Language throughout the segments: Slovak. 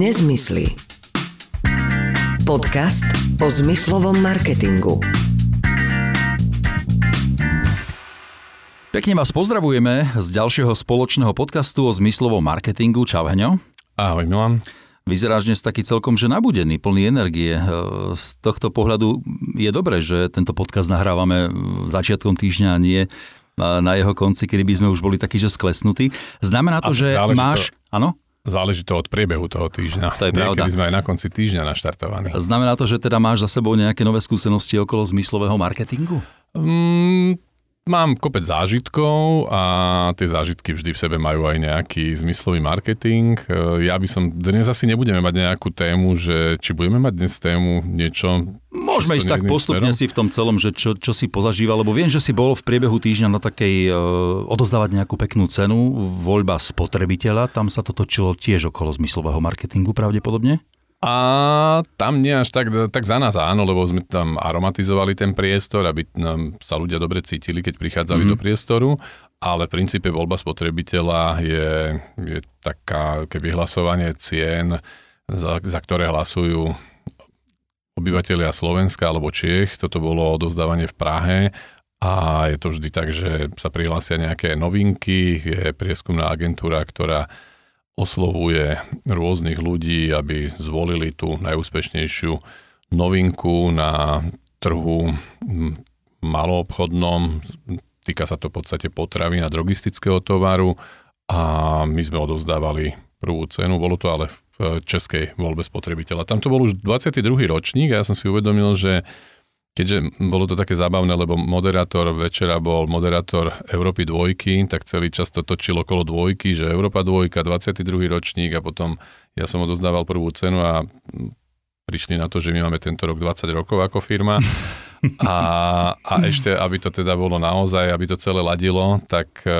Nezmysly. Podcast o zmyslovom marketingu. Pekne vás pozdravujeme z ďalšieho spoločného podcastu o zmyslovom marketingu. Čau, Heňo. Ahoj, Milan. Vyzeráš dnes taký celkom že nabudený, plný energie. E, z tohto pohľadu je dobré, že tento podcast nahrávame začiatkom týždňa a nie na jeho konci, kedy by sme už boli takí, že sklesnutí. Znamená to, a že máš... Áno? Záleží to od priebehu toho týždňa. To je pravda. Niekedy sme aj na konci týždňa naštartovaní. Znamená to, že teda máš za sebou nejaké nové skúsenosti okolo zmyslového marketingu? Mm, Mám kopec zážitkov a tie zážitky vždy v sebe majú aj nejaký zmyslový marketing. E, ja by som, dnes asi nebudeme mať nejakú tému, že či budeme mať dnes tému niečo... Môžeme ísť tak postupne smerom? si v tom celom, že čo, čo si pozažíval, lebo viem, že si bol v priebehu týždňa na takej uh, odozdávať nejakú peknú cenu, voľba spotrebiteľa, tam sa to točilo tiež okolo zmyslového marketingu pravdepodobne? A tam nie až tak, tak za nás áno, lebo sme tam aromatizovali ten priestor, aby nám sa ľudia dobre cítili, keď prichádzali mm-hmm. do priestoru, ale v princípe voľba spotrebiteľa je, je taká keby hlasovanie cien, za, za ktoré hlasujú obyvateľia Slovenska alebo Čiech. Toto bolo odozdávanie v Prahe a je to vždy tak, že sa prihlásia nejaké novinky, je prieskumná agentúra, ktorá oslovuje rôznych ľudí, aby zvolili tú najúspešnejšiu novinku na trhu maloobchodnom. Týka sa to v podstate potravy a drogistického tovaru a my sme odovzdávali prvú cenu. Bolo to ale v českej voľbe spotrebiteľa. Tam to bol už 22. ročník a ja som si uvedomil, že keďže bolo to také zábavné, lebo moderátor večera bol moderátor Európy dvojky, tak celý čas to točil okolo dvojky, že Európa dvojka, 22. ročník a potom ja som odozdával prvú cenu a prišli na to, že my máme tento rok 20 rokov ako firma a, a ešte, aby to teda bolo naozaj, aby to celé ladilo, tak e,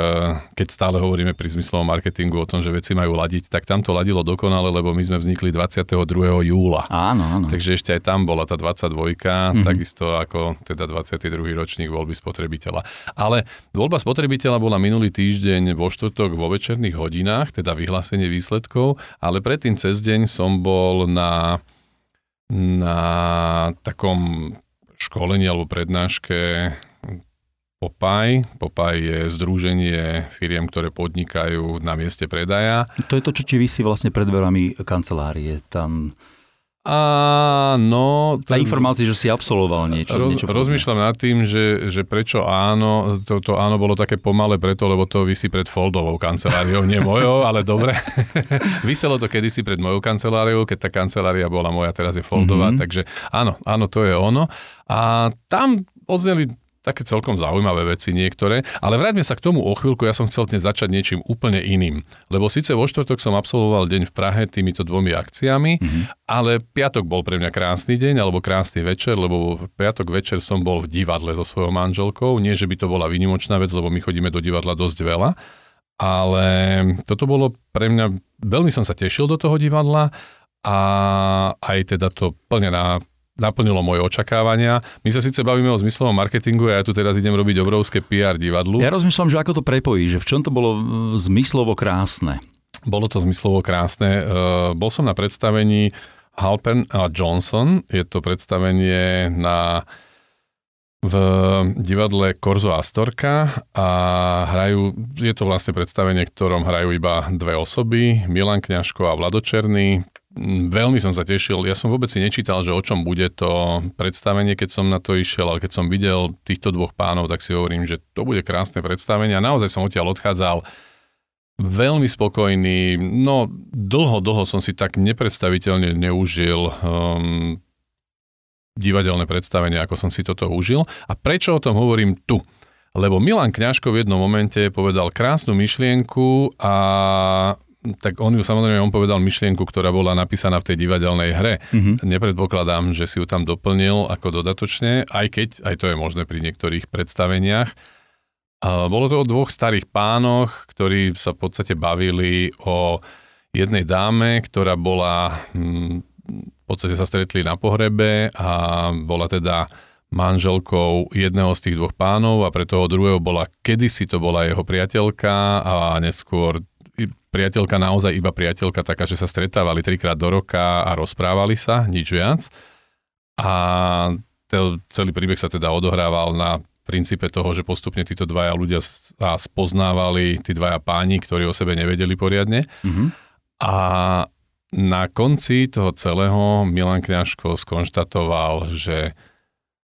keď stále hovoríme pri zmyslovom marketingu o tom, že veci majú ladiť, tak tam to ladilo dokonale, lebo my sme vznikli 22. júla. Áno, áno. Takže ešte aj tam bola tá 22, mm-hmm. takisto ako teda 22. ročník voľby spotrebiteľa. Ale voľba spotrebiteľa bola minulý týždeň vo štvrtok vo večerných hodinách, teda vyhlásenie výsledkov, ale predtým cez deň som bol na na takom školení alebo prednáške Popaj. Popaj je združenie firiem, ktoré podnikajú na mieste predaja. To je to, čo ti vysí vlastne pred dverami kancelárie. Tam Áno. Tá informácia, že si absolvoval niečo. Roz, niečo rozmýšľam nad tým, že, že prečo áno. Toto to áno bolo také pomalé preto, lebo to vysí pred Foldovou kanceláriou, nie mojou, ale dobre. Vyselo to kedysi pred mojou kanceláriou, keď tá kancelária bola moja, teraz je Foldová, mm-hmm. takže áno, áno, to je ono. A tam odzneli také celkom zaujímavé veci niektoré, ale vráťme sa k tomu o chvíľku, ja som chcel dnes začať niečím úplne iným. Lebo síce vo štvrtok som absolvoval deň v Prahe týmito dvomi akciami, mm-hmm. ale piatok bol pre mňa krásny deň alebo krásny večer, lebo piatok večer som bol v divadle so svojou manželkou. Nie, že by to bola vynimočná vec, lebo my chodíme do divadla dosť veľa, ale toto bolo pre mňa, veľmi som sa tešil do toho divadla a aj teda to plne na naplnilo moje očakávania. My sa síce bavíme o zmyslovom marketingu a ja tu teraz idem robiť obrovské PR divadlu. Ja rozmýšľam, že ako to prepojí, že v čom to bolo zmyslovo krásne. Bolo to zmyslovo krásne. Bol som na predstavení Halpern a Johnson. Je to predstavenie na v divadle Korzo Astorka a hrajú, je to vlastne predstavenie, ktorom hrajú iba dve osoby, Milan Kňažko a Vlado Černý. Mm, veľmi som sa tešil. Ja som vôbec si nečítal, že o čom bude to predstavenie, keď som na to išiel, ale keď som videl týchto dvoch pánov, tak si hovorím, že to bude krásne predstavenie a naozaj som odtiaľ odchádzal veľmi spokojný. No, dlho, dlho som si tak nepredstaviteľne neužil um, divadelné predstavenie, ako som si toto užil. A prečo o tom hovorím tu? Lebo Milan Kňažko v jednom momente povedal krásnu myšlienku a tak on ju samozrejme, on povedal myšlienku, ktorá bola napísaná v tej divadelnej hre. Mm-hmm. Nepredpokladám, že si ju tam doplnil ako dodatočne, aj keď, aj to je možné pri niektorých predstaveniach. Bolo to o dvoch starých pánoch, ktorí sa v podstate bavili o jednej dáme, ktorá bola, hm, v podstate sa stretli na pohrebe a bola teda manželkou jedného z tých dvoch pánov a pre toho druhého bola, kedysi to bola jeho priateľka a neskôr priateľka naozaj iba priateľka taká, že sa stretávali trikrát do roka a rozprávali sa, nič viac. A celý príbeh sa teda odohrával na princípe toho, že postupne títo dvaja ľudia sa spoznávali, tí dvaja páni, ktorí o sebe nevedeli poriadne. Mm-hmm. A na konci toho celého Milan Kňažko skonštatoval, že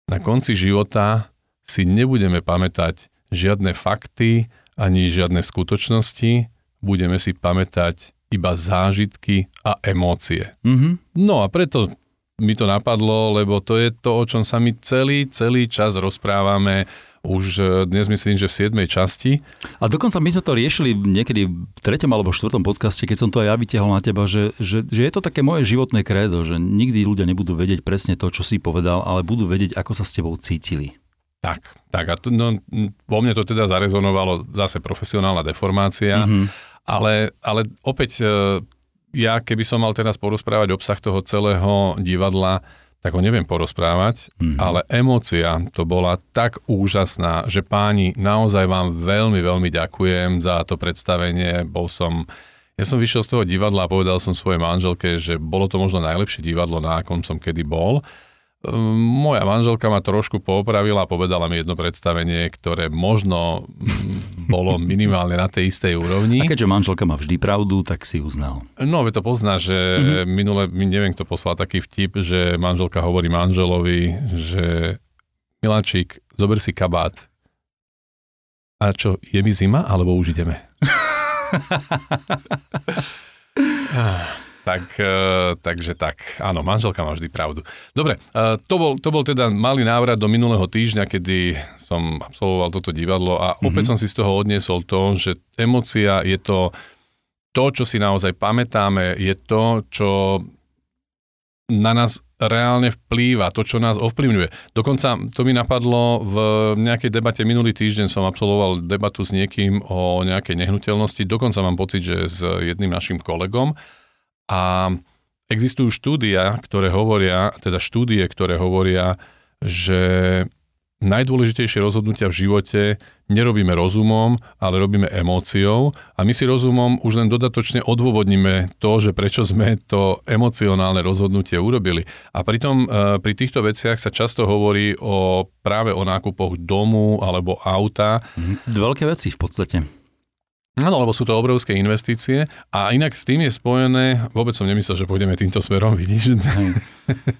na konci života si nebudeme pamätať žiadne fakty ani žiadne skutočnosti, budeme si pamätať iba zážitky a emócie. Mm-hmm. No a preto mi to napadlo, lebo to je to, o čom sa my celý, celý čas rozprávame už e, dnes myslím, že v 7. časti. A dokonca my sme to riešili niekedy v treťom alebo štvrtom podcaste, keď som to aj ja vytiahol na teba, že, že, že je to také moje životné krédo, že nikdy ľudia nebudú vedieť presne to, čo si povedal, ale budú vedieť, ako sa s tebou cítili. Tak, tak a to, no, vo mne to teda zarezonovalo zase profesionálna deformácia, mm-hmm. Ale, ale opäť e, ja keby som mal teraz porozprávať obsah toho celého divadla, tak ho neviem porozprávať, mm-hmm. ale emócia to bola tak úžasná, že páni, naozaj vám veľmi, veľmi ďakujem za to predstavenie. Bol som, ja som vyšiel z toho divadla a povedal som svojej manželke, že bolo to možno najlepšie divadlo, na akom som kedy bol. Moja manželka ma trošku poopravila a povedala mi jedno predstavenie, ktoré možno bolo minimálne na tej istej úrovni. A keďže manželka má vždy pravdu, tak si uznal. No, to pozná, že mm-hmm. minule, neviem, kto poslal taký vtip, že manželka hovorí manželovi, že Miláčik, zober si kabát. A čo, je mi zima, alebo už ideme? Tak, e, takže tak, áno, manželka má vždy pravdu. Dobre, e, to bol, to bol teda malý návrat do minulého týždňa, kedy som absolvoval toto divadlo a opäť mm-hmm. som si z toho odniesol to, že emocia je to, to, čo si naozaj pamätáme, je to, čo na nás reálne vplýva, to, čo nás ovplyvňuje. Dokonca to mi napadlo v nejakej debate minulý týždeň som absolvoval debatu s niekým o nejakej nehnuteľnosti, dokonca mám pocit, že s jedným našim kolegom a existujú štúdia, ktoré hovoria, teda štúdie, ktoré hovoria, že najdôležitejšie rozhodnutia v živote nerobíme rozumom, ale robíme emóciou a my si rozumom už len dodatočne odôvodníme to, že prečo sme to emocionálne rozhodnutie urobili. A pritom e, pri týchto veciach sa často hovorí o práve o nákupoch domu alebo auta. Mhm. Veľké veci v podstate. Áno, lebo sú to obrovské investície a inak s tým je spojené, vôbec som nemyslel, že pôjdeme týmto smerom, vidíš?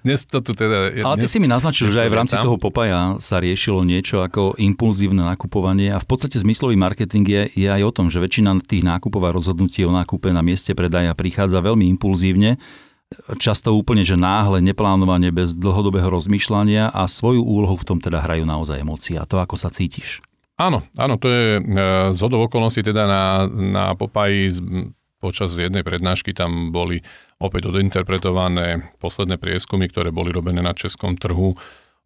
dnes to tu teda... Ale ty si mi naznačil, že aj v rámci tam. toho Popaja sa riešilo niečo ako impulzívne nakupovanie a v podstate zmyslový marketing je, je aj o tom, že väčšina tých nákupov a rozhodnutí o nákupe na mieste predaja prichádza veľmi impulzívne, často úplne, že náhle, neplánovane, bez dlhodobého rozmýšľania a svoju úlohu v tom teda hrajú naozaj emócie a to, ako sa cítiš. Áno, áno, to je e, z hodov okolností teda na, na Popaji počas jednej prednášky tam boli opäť odinterpretované posledné prieskumy, ktoré boli robené na českom trhu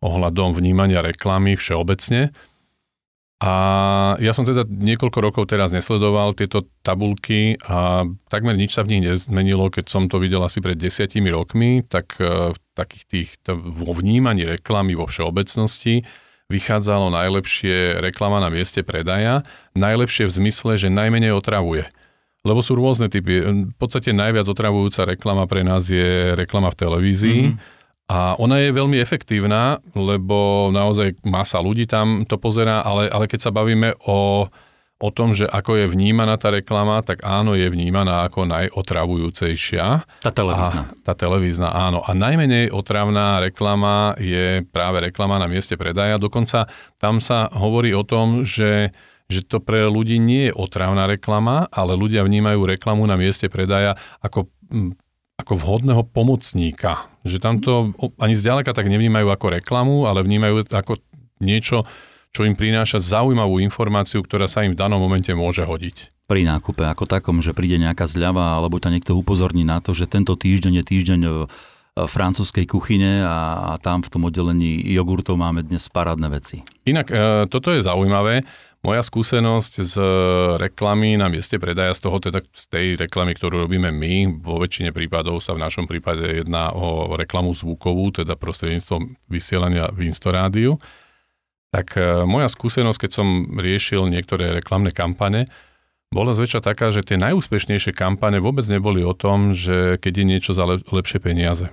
ohľadom vnímania reklamy všeobecne. A ja som teda niekoľko rokov teraz nesledoval tieto tabulky a takmer nič sa v nich nezmenilo, keď som to videl asi pred desiatimi rokmi, tak v e, takých tých, vo vnímaní reklamy vo všeobecnosti vychádzalo najlepšie reklama na mieste predaja, najlepšie v zmysle, že najmenej otravuje. Lebo sú rôzne typy. V podstate najviac otravujúca reklama pre nás je reklama v televízii. Mm-hmm. A ona je veľmi efektívna, lebo naozaj masa ľudí tam to pozerá, ale, ale keď sa bavíme o o tom, že ako je vnímaná tá reklama, tak áno, je vnímaná ako najotravujúcejšia. Tá televízna. A, tá televízna, áno. A najmenej otravná reklama je práve reklama na mieste predaja. Dokonca tam sa hovorí o tom, že že to pre ľudí nie je otravná reklama, ale ľudia vnímajú reklamu na mieste predaja ako, ako vhodného pomocníka. Že tam to ani zďaleka tak nevnímajú ako reklamu, ale vnímajú ako niečo, čo im prináša zaujímavú informáciu, ktorá sa im v danom momente môže hodiť. Pri nákupe ako takom, že príde nejaká zľava, alebo ťa niekto upozorní na to, že tento týždeň je týždeň e, francúzskej kuchyne a, a tam v tom oddelení jogurtov máme dnes parádne veci. Inak, e, toto je zaujímavé. Moja skúsenosť z reklamy na mieste predaja, z toho teda z tej reklamy, ktorú robíme my, vo väčšine prípadov sa v našom prípade jedná o reklamu zvukovú, teda prostredníctvom vysielania v Instorádiu tak e, moja skúsenosť, keď som riešil niektoré reklamné kampane, bola zväčša taká, že tie najúspešnejšie kampane vôbec neboli o tom, že keď je niečo za lepšie peniaze.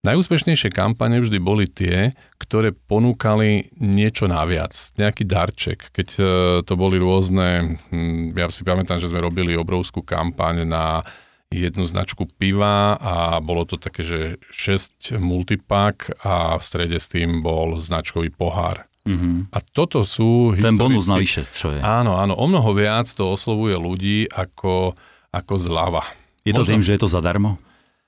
Najúspešnejšie kampane vždy boli tie, ktoré ponúkali niečo naviac, nejaký darček. Keď e, to boli rôzne, hm, ja si pamätám, že sme robili obrovskú kampaň na jednu značku piva a bolo to také, že 6 multipak a v strede s tým bol značkový pohár. Mm-hmm. A toto sú... Ten bonus navyše, čo je. Áno, áno, o mnoho viac to oslovuje ľudí ako, ako zľava. Je to Možno... tým, že je to zadarmo?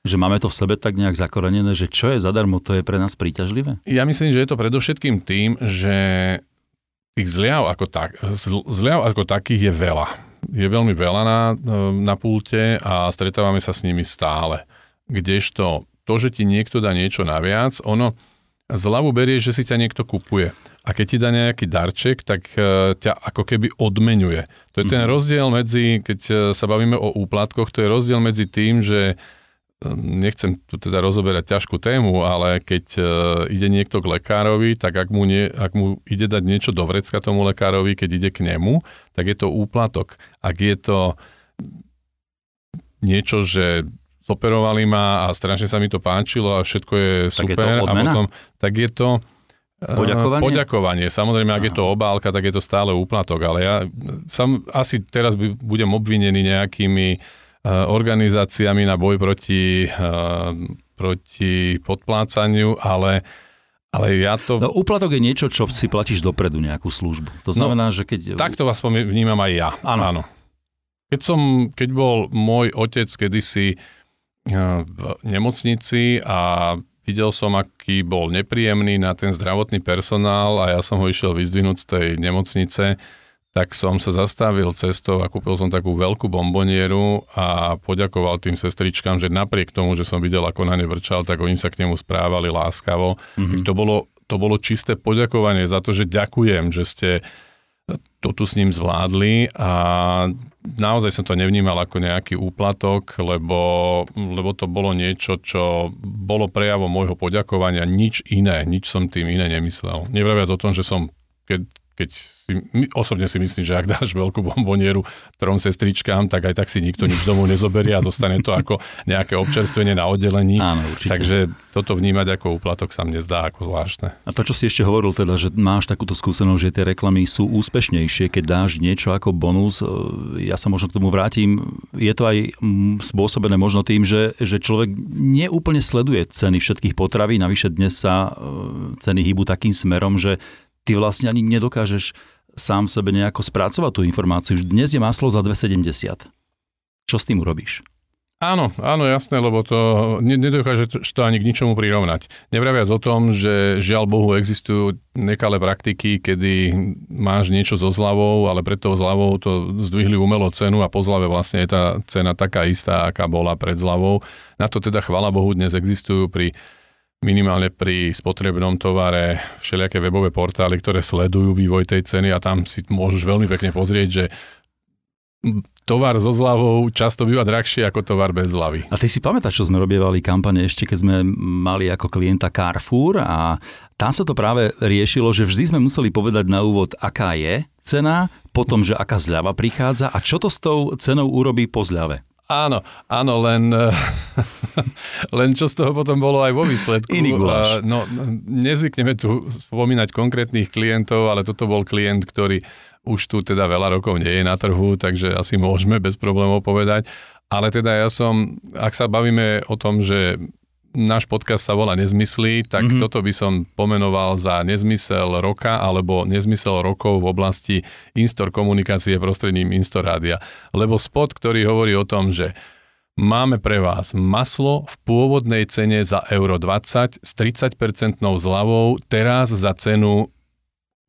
Že máme to v sebe tak nejak zakorenené, že čo je zadarmo, to je pre nás príťažlivé? Ja myslím, že je to predovšetkým tým, že tých zliav ako, tak, zliav ako takých je veľa. Je veľmi veľa na, na pulte a stretávame sa s nimi stále. Kdežto to, že ti niekto dá niečo naviac, ono zľavu berie, že si ťa niekto kupuje. A keď ti dá nejaký darček, tak e, ťa ako keby odmenuje. To je ten mhm. rozdiel medzi, keď e, sa bavíme o úplatkoch, to je rozdiel medzi tým, že nechcem tu teda rozoberať ťažkú tému, ale keď uh, ide niekto k lekárovi, tak ak mu, nie, ak mu ide dať niečo do vrecka tomu lekárovi, keď ide k nemu, tak je to úplatok. Ak je to niečo, že zoperovali ma a strašne sa mi to páčilo a všetko je tak super, je to a potom, tak je to e, Poďakovanie? Poďakovanie. Samozrejme, ak Aha. je to obálka, tak je to stále úplatok, ale ja sam, asi teraz by, budem obvinený nejakými uh, organizáciami na boj proti, eh, proti podplácaniu, ale ale ja to... No, úplatok je niečo, čo si platíš dopredu nejakú službu. To no, znamená, no, že keď... Takto vás vnímam aj ja. Áno. Áno. Keď, som, keď bol môj otec kedysi eh, v nemocnici a videl som, aký bol nepríjemný na ten zdravotný personál a ja som ho išiel vyzdvihnúť z tej nemocnice, tak som sa zastavil cestou a kúpil som takú veľkú bombonieru a poďakoval tým sestričkám, že napriek tomu, že som videl, ako na ne vrčal, tak oni sa k nemu správali láskavo. Mm-hmm. Tak to bolo, to bolo čisté poďakovanie za to, že ďakujem, že ste to tu s ním zvládli a naozaj som to nevnímal ako nejaký úplatok, lebo, lebo to bolo niečo, čo bolo prejavom môjho poďakovania, nič iné, nič som tým iné nemyslel. Nevraviac o tom, že som, keď keď si, osobne si myslím, že ak dáš veľkú bombonieru trom sestričkám, tak aj tak si nikto nič domov nezoberie a zostane to ako nejaké občerstvenie na oddelení. Áno, určite. Takže toto vnímať ako úplatok sa mne zdá ako zvláštne. A to, čo si ešte hovoril teda, že máš takúto skúsenosť, že tie reklamy sú úspešnejšie, keď dáš niečo ako bonus, e, ja sa možno k tomu vrátim, je to aj spôsobené možno tým, že, že človek neúplne sleduje ceny všetkých potraví, navyše dnes sa e, ceny hýbu takým smerom, že ty vlastne ani nedokážeš sám sebe nejako spracovať tú informáciu. Dnes je maslo za 2,70. Čo s tým urobíš? Áno, áno, jasné, lebo to nedokáže to ani k ničomu prirovnať. Nevraviac o tom, že žiaľ Bohu existujú nekalé praktiky, kedy máš niečo so zľavou, ale pred tou zľavou to zdvihli umelo cenu a po zľave vlastne je tá cena taká istá, aká bola pred zľavou. Na to teda chvala Bohu dnes existujú pri minimálne pri spotrebnom tovare všelijaké webové portály, ktoré sledujú vývoj tej ceny a tam si môžeš veľmi pekne pozrieť, že tovar so zľavou často býva drahšie ako tovar bez zľavy. A ty si pamätáš, čo sme robievali kampane ešte, keď sme mali ako klienta Carrefour a tam sa to práve riešilo, že vždy sme museli povedať na úvod, aká je cena, potom, že aká zľava prichádza a čo to s tou cenou urobí po zľave. Áno, áno, len, len čo z toho potom bolo aj vo výsledku. Iný guláš. No, nezvykneme tu spomínať konkrétnych klientov, ale toto bol klient, ktorý už tu teda veľa rokov nie je na trhu, takže asi môžeme bez problémov povedať. Ale teda ja som, ak sa bavíme o tom, že náš podcast sa volá Nezmysly, tak mm-hmm. toto by som pomenoval za nezmysel roka alebo nezmysel rokov v oblasti instor komunikácie prostredním Instor Rádia. Lebo spot, ktorý hovorí o tom, že máme pre vás maslo v pôvodnej cene za euro 20 s 30% zľavou, teraz za cenu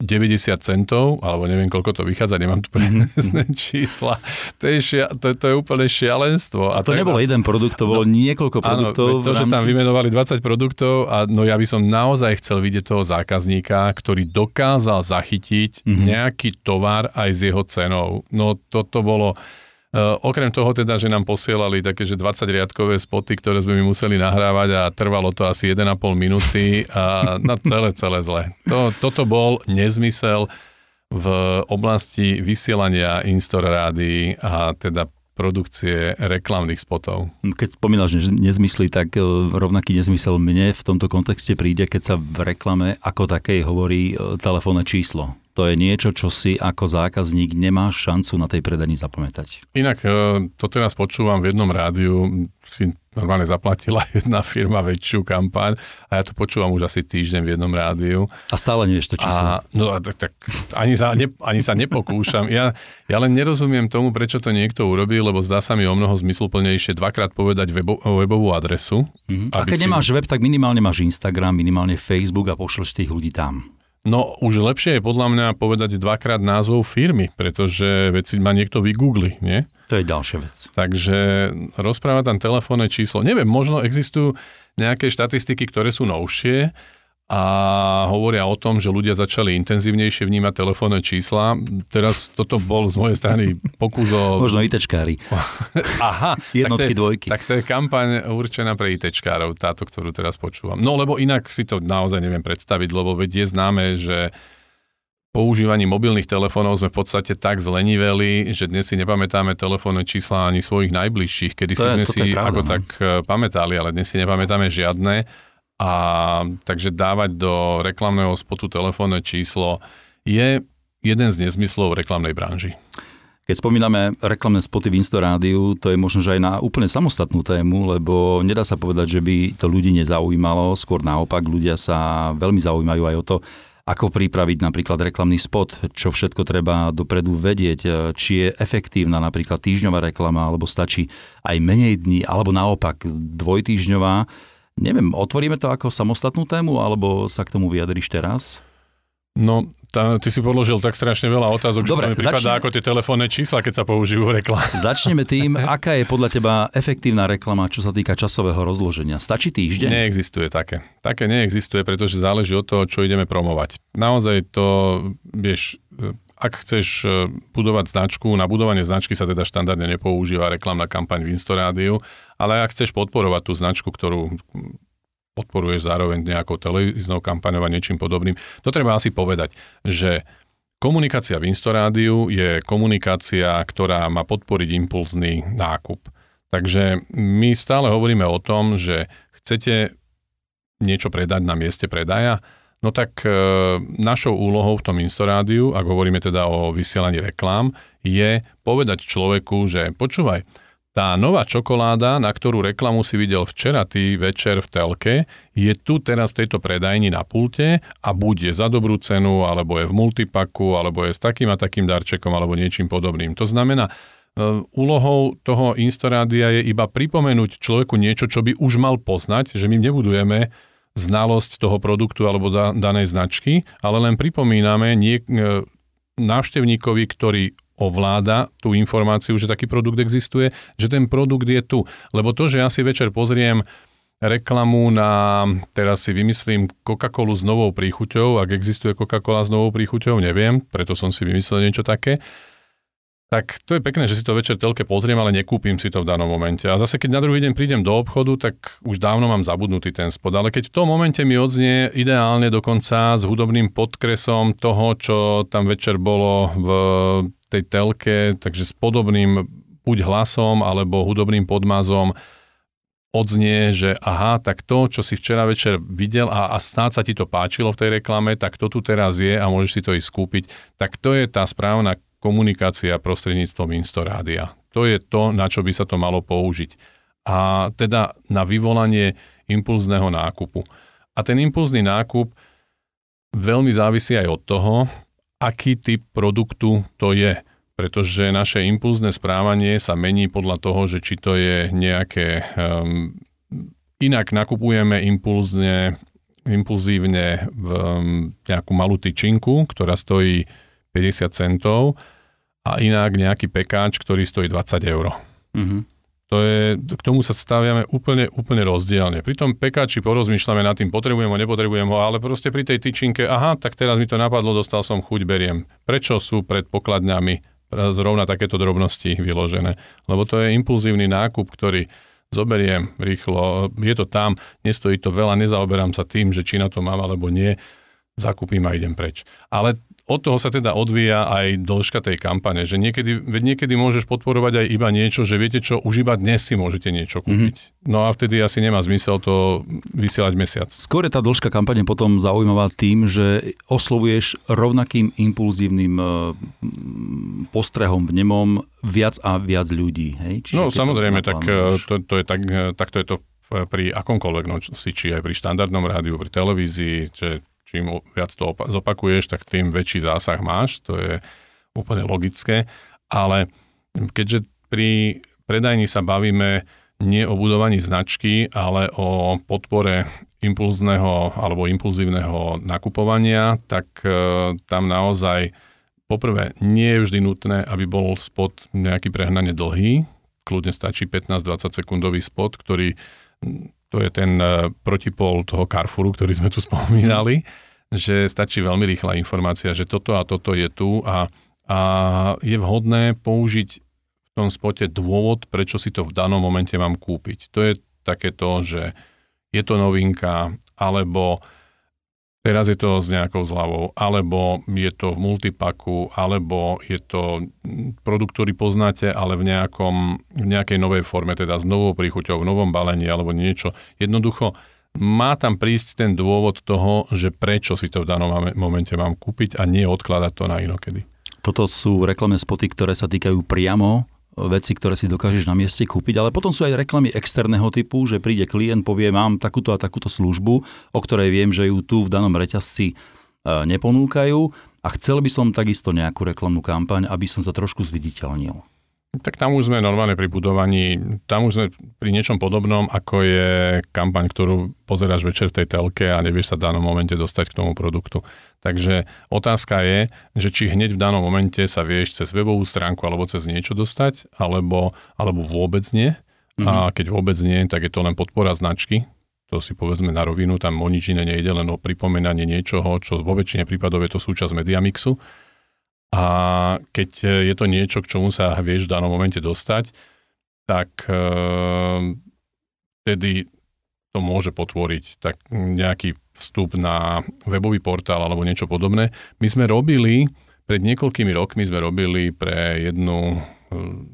90 centov, alebo neviem, koľko to vychádza, nemám tu presné mm-hmm. čísla. To je, šia, to, to je úplne šialenstvo. A to, to nebol jeden produkt, to bolo no, niekoľko produktov. Áno, to, rámci... že tam vymenovali 20 produktov, a no ja by som naozaj chcel vidieť toho zákazníka, ktorý dokázal zachytiť mm-hmm. nejaký tovar aj s jeho cenou. No toto bolo okrem toho teda, že nám posielali také, že 20 riadkové spoty, ktoré sme my museli nahrávať a trvalo to asi 1,5 minúty a na celé, celé zle. To, toto bol nezmysel v oblasti vysielania Instor rádií a teda produkcie reklamných spotov. Keď spomínaš nezmysly, tak e, rovnaký nezmysel mne v tomto kontexte príde, keď sa v reklame ako takej hovorí e, telefónne číslo. To je niečo, čo si ako zákazník nemá šancu na tej predani zapamätať. Inak e, to teraz počúvam v jednom rádiu, si normálne zaplatila jedna firma väčšiu kampaň a ja to počúvam už asi týždeň v jednom rádiu. A stále nevieš to číslo. A, no a tak, tak ani, sa, ne, ani sa nepokúšam. Ja, ja len nerozumiem tomu, prečo to niekto urobí, lebo zdá sa mi o mnoho zmysluplnejšie dvakrát povedať webo, webovú adresu. Mm-hmm. A keď si... nemáš web, tak minimálne máš Instagram, minimálne Facebook a pošleš tých ľudí tam. No už lepšie je podľa mňa povedať dvakrát názov firmy, pretože veci ma niekto vygoogli, nie? To je ďalšia vec. Takže rozpráva tam telefónne číslo. Neviem, možno existujú nejaké štatistiky, ktoré sú novšie, a hovoria o tom, že ľudia začali intenzívnejšie vnímať telefónne čísla. Teraz toto bol z mojej strany pokus o... Možno ITčkári. Aha. Jednotky, tak to je, dvojky. Tak to je kampaň určená pre ITčkárov, táto, ktorú teraz počúvam. No lebo inak si to naozaj neviem predstaviť, lebo veď je známe, že používaní mobilných telefónov sme v podstate tak zleniveli, že dnes si nepamätáme telefónne čísla ani svojich najbližších, kedy si sme si pravda, ako no. tak eh, pamätali, ale dnes si nepamätáme žiadne a takže dávať do reklamného spotu telefónne číslo je jeden z nezmyslov reklamnej branži. Keď spomíname reklamné spoty v Instorádiu, to je možno, že aj na úplne samostatnú tému, lebo nedá sa povedať, že by to ľudí nezaujímalo, skôr naopak, ľudia sa veľmi zaujímajú aj o to, ako pripraviť napríklad reklamný spot, čo všetko treba dopredu vedieť, či je efektívna napríklad týždňová reklama, alebo stačí aj menej dní, alebo naopak dvojtýždňová. Neviem, otvoríme to ako samostatnú tému, alebo sa k tomu vyjadriš teraz? No, tá, ty si položil tak strašne veľa otázok, Dobre, že mi prípada začne... ako tie telefónne čísla, keď sa použijú v reklame. Začneme tým, aká je podľa teba efektívna reklama, čo sa týka časového rozloženia. Stačí týždeň? Neexistuje také. Také neexistuje, pretože záleží od toho, čo ideme promovať. Naozaj to, vieš, ak chceš e, budovať značku, na budovanie značky sa teda štandardne nepoužíva reklamná kampaň v Instorádiu, ale ak chceš podporovať tú značku, ktorú podporuješ zároveň nejakou televíznou kampaňou a niečím podobným, to treba asi povedať, že komunikácia v Instorádiu je komunikácia, ktorá má podporiť impulzný nákup. Takže my stále hovoríme o tom, že chcete niečo predať na mieste predaja, No tak e, našou úlohou v tom Instorádiu, ak hovoríme teda o vysielaní reklám, je povedať človeku, že počúvaj, tá nová čokoláda, na ktorú reklamu si videl včera ty večer v telke, je tu teraz v tejto predajni na pulte a buď je za dobrú cenu, alebo je v multipaku, alebo je s takým a takým darčekom, alebo niečím podobným. To znamená, e, úlohou toho Instorádia je iba pripomenúť človeku niečo, čo by už mal poznať, že my nebudujeme znalosť toho produktu alebo da, danej značky, ale len pripomíname nie, e, návštevníkovi, ktorý ovláda tú informáciu, že taký produkt existuje, že ten produkt je tu. Lebo to, že ja si večer pozriem reklamu na, teraz si vymyslím Coca-Colu s novou príchuťou, ak existuje Coca-Cola s novou príchuťou, neviem, preto som si vymyslel niečo také, tak to je pekné, že si to večer telke pozriem, ale nekúpim si to v danom momente. A zase keď na druhý deň prídem do obchodu, tak už dávno mám zabudnutý ten spod. Ale keď v tom momente mi odznie ideálne dokonca s hudobným podkresom toho, čo tam večer bolo v tej telke, takže s podobným buď hlasom alebo hudobným podmazom, odznie, že aha, tak to, čo si včera večer videl a, a snáď sa ti to páčilo v tej reklame, tak to tu teraz je a môžeš si to ísť skúpiť, tak to je tá správna komunikácia prostredníctvom Instorádia. To je to, na čo by sa to malo použiť. A teda na vyvolanie impulzného nákupu. A ten impulzný nákup veľmi závisí aj od toho, aký typ produktu to je. Pretože naše impulzné správanie sa mení podľa toho, že či to je nejaké... Um, inak nakupujeme impulzne, impulzívne v um, nejakú malú tyčinku, ktorá stojí 50 centov a inak nejaký pekáč, ktorý stojí 20 eur. Mm-hmm. To je, k tomu sa staviame úplne, úplne rozdielne. Pri tom pekáči porozmýšľame nad tým, potrebujem ho, nepotrebujem ho, ale proste pri tej tyčinke, aha, tak teraz mi to napadlo, dostal som chuť, beriem. Prečo sú pred pokladňami zrovna takéto drobnosti vyložené? Lebo to je impulzívny nákup, ktorý zoberiem rýchlo, je to tam, nestojí to veľa, nezaoberám sa tým, že či na to mám alebo nie, zakúpim a idem preč. Ale od toho sa teda odvíja aj dĺžka tej kampane, že niekedy, veď niekedy môžeš podporovať aj iba niečo, že viete čo, už iba dnes si môžete niečo kúpiť. Mm-hmm. No a vtedy asi nemá zmysel to vysielať mesiac. Skôr je tá dĺžka kampane potom zaujímavá tým, že oslovuješ rovnakým impulzívnym e, postrehom, vnemom viac a viac ľudí. Hej? Čiže no samozrejme, tak e, to, to je tak, e, takto je to pri akomkoľvek noci, či aj pri štandardnom rádiu, pri televízii, že čím viac to zopakuješ, tak tým väčší zásah máš, to je úplne logické, ale keďže pri predajni sa bavíme nie o budovaní značky, ale o podpore impulzného alebo impulzívneho nakupovania, tak e, tam naozaj poprvé nie je vždy nutné, aby bol spot nejaký prehnane dlhý, kľudne stačí 15-20 sekundový spot, ktorý to je ten e, protipol toho Carrefouru, ktorý sme tu spomínali, že stačí veľmi rýchla informácia, že toto a toto je tu a, a je vhodné použiť v tom spote dôvod, prečo si to v danom momente mám kúpiť. To je takéto, že je to novinka, alebo teraz je to s nejakou zľavou, alebo je to v multipaku, alebo je to produkt, ktorý poznáte, ale v, nejakom, v nejakej novej forme, teda s novou príchuťou, v novom balení alebo niečo. Jednoducho má tam prísť ten dôvod toho, že prečo si to v danom momente mám kúpiť a nie odkladať to na inokedy. Toto sú reklamné spoty, ktoré sa týkajú priamo veci, ktoré si dokážeš na mieste kúpiť, ale potom sú aj reklamy externého typu, že príde klient, povie, mám takúto a takúto službu, o ktorej viem, že ju tu v danom reťazci e, neponúkajú a chcel by som takisto nejakú reklamnú kampaň, aby som sa trošku zviditeľnil. Tak tam už sme normálne pri budovaní, tam už sme pri niečom podobnom, ako je kampaň, ktorú pozeráš večer v tej telke a nevieš sa v danom momente dostať k tomu produktu. Takže otázka je, že či hneď v danom momente sa vieš cez webovú stránku alebo cez niečo dostať, alebo, alebo vôbec nie. Mm-hmm. A mhm. keď vôbec nie, tak je to len podpora značky. To si povedzme na rovinu, tam o nič iné nejde, len o pripomenanie niečoho, čo vo väčšine prípadov je to súčasť Mediamixu. A keď je to niečo, k čomu sa vieš v danom momente dostať, tak e, vtedy to môže potvoriť tak nejaký vstup na webový portál alebo niečo podobné. My sme robili, pred niekoľkými rokmi sme robili pre jednu e,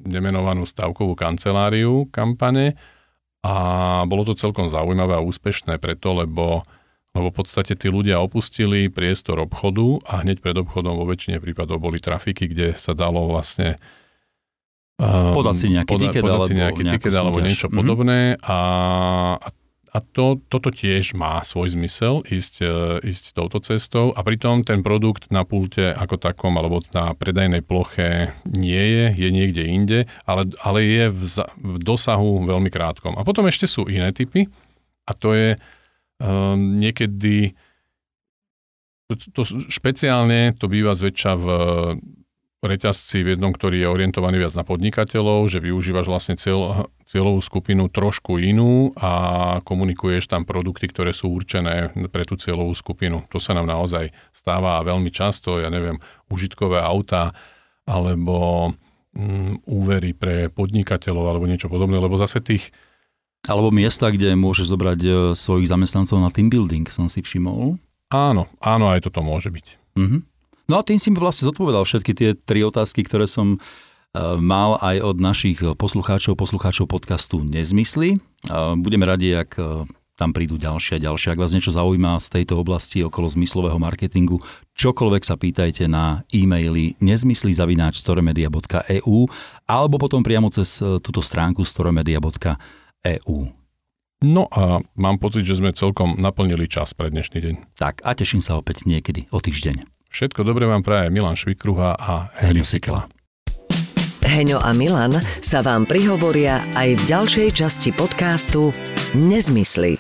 nemenovanú stavkovú kanceláriu kampane a bolo to celkom zaujímavé a úspešné preto, lebo lebo v podstate tí ľudia opustili priestor obchodu a hneď pred obchodom vo väčšine prípadov boli trafiky, kde sa dalo vlastne um, podať si nejaký poda, tiket, podať si nejaký tiket alebo niečo mm-hmm. podobné a, a a to, toto tiež má svoj zmysel ísť, e, ísť touto cestou a pritom ten produkt na pulte ako takom alebo na predajnej ploche nie je, je niekde inde, ale, ale je v, v dosahu veľmi krátkom. A potom ešte sú iné typy a to je Um, niekedy to, to špeciálne to býva zväčša v reťazci v jednom, ktorý je orientovaný viac na podnikateľov, že využívaš vlastne cieľ, cieľovú skupinu trošku inú a komunikuješ tam produkty, ktoré sú určené pre tú cieľovú skupinu. To sa nám naozaj stáva veľmi často, ja neviem, užitkové auta alebo mm, úvery pre podnikateľov alebo niečo podobné, lebo zase tých alebo miesta, kde môžeš zobrať e, svojich zamestnancov na team building, som si všimol. Áno, áno, aj toto môže byť. Uh-huh. No a tým si mi vlastne zodpovedal všetky tie tri otázky, ktoré som e, mal aj od našich poslucháčov, poslucháčov podcastu Nezmysly. Budeme radi, ak e, tam prídu ďalšie a ďalšie. Ak vás niečo zaujíma z tejto oblasti okolo zmyslového marketingu, čokoľvek sa pýtajte na e-maily nezmysly.storemedia.eu alebo potom priamo cez túto stránku storemedia.eu EÚ. No a mám pocit, že sme celkom naplnili čas pre dnešný deň. Tak a teším sa opäť niekedy o týždeň. Všetko dobré vám praje Milan Švikruha a Heňo Sikela. Heňo a Milan sa vám prihovoria aj v ďalšej časti podcastu Nezmysly.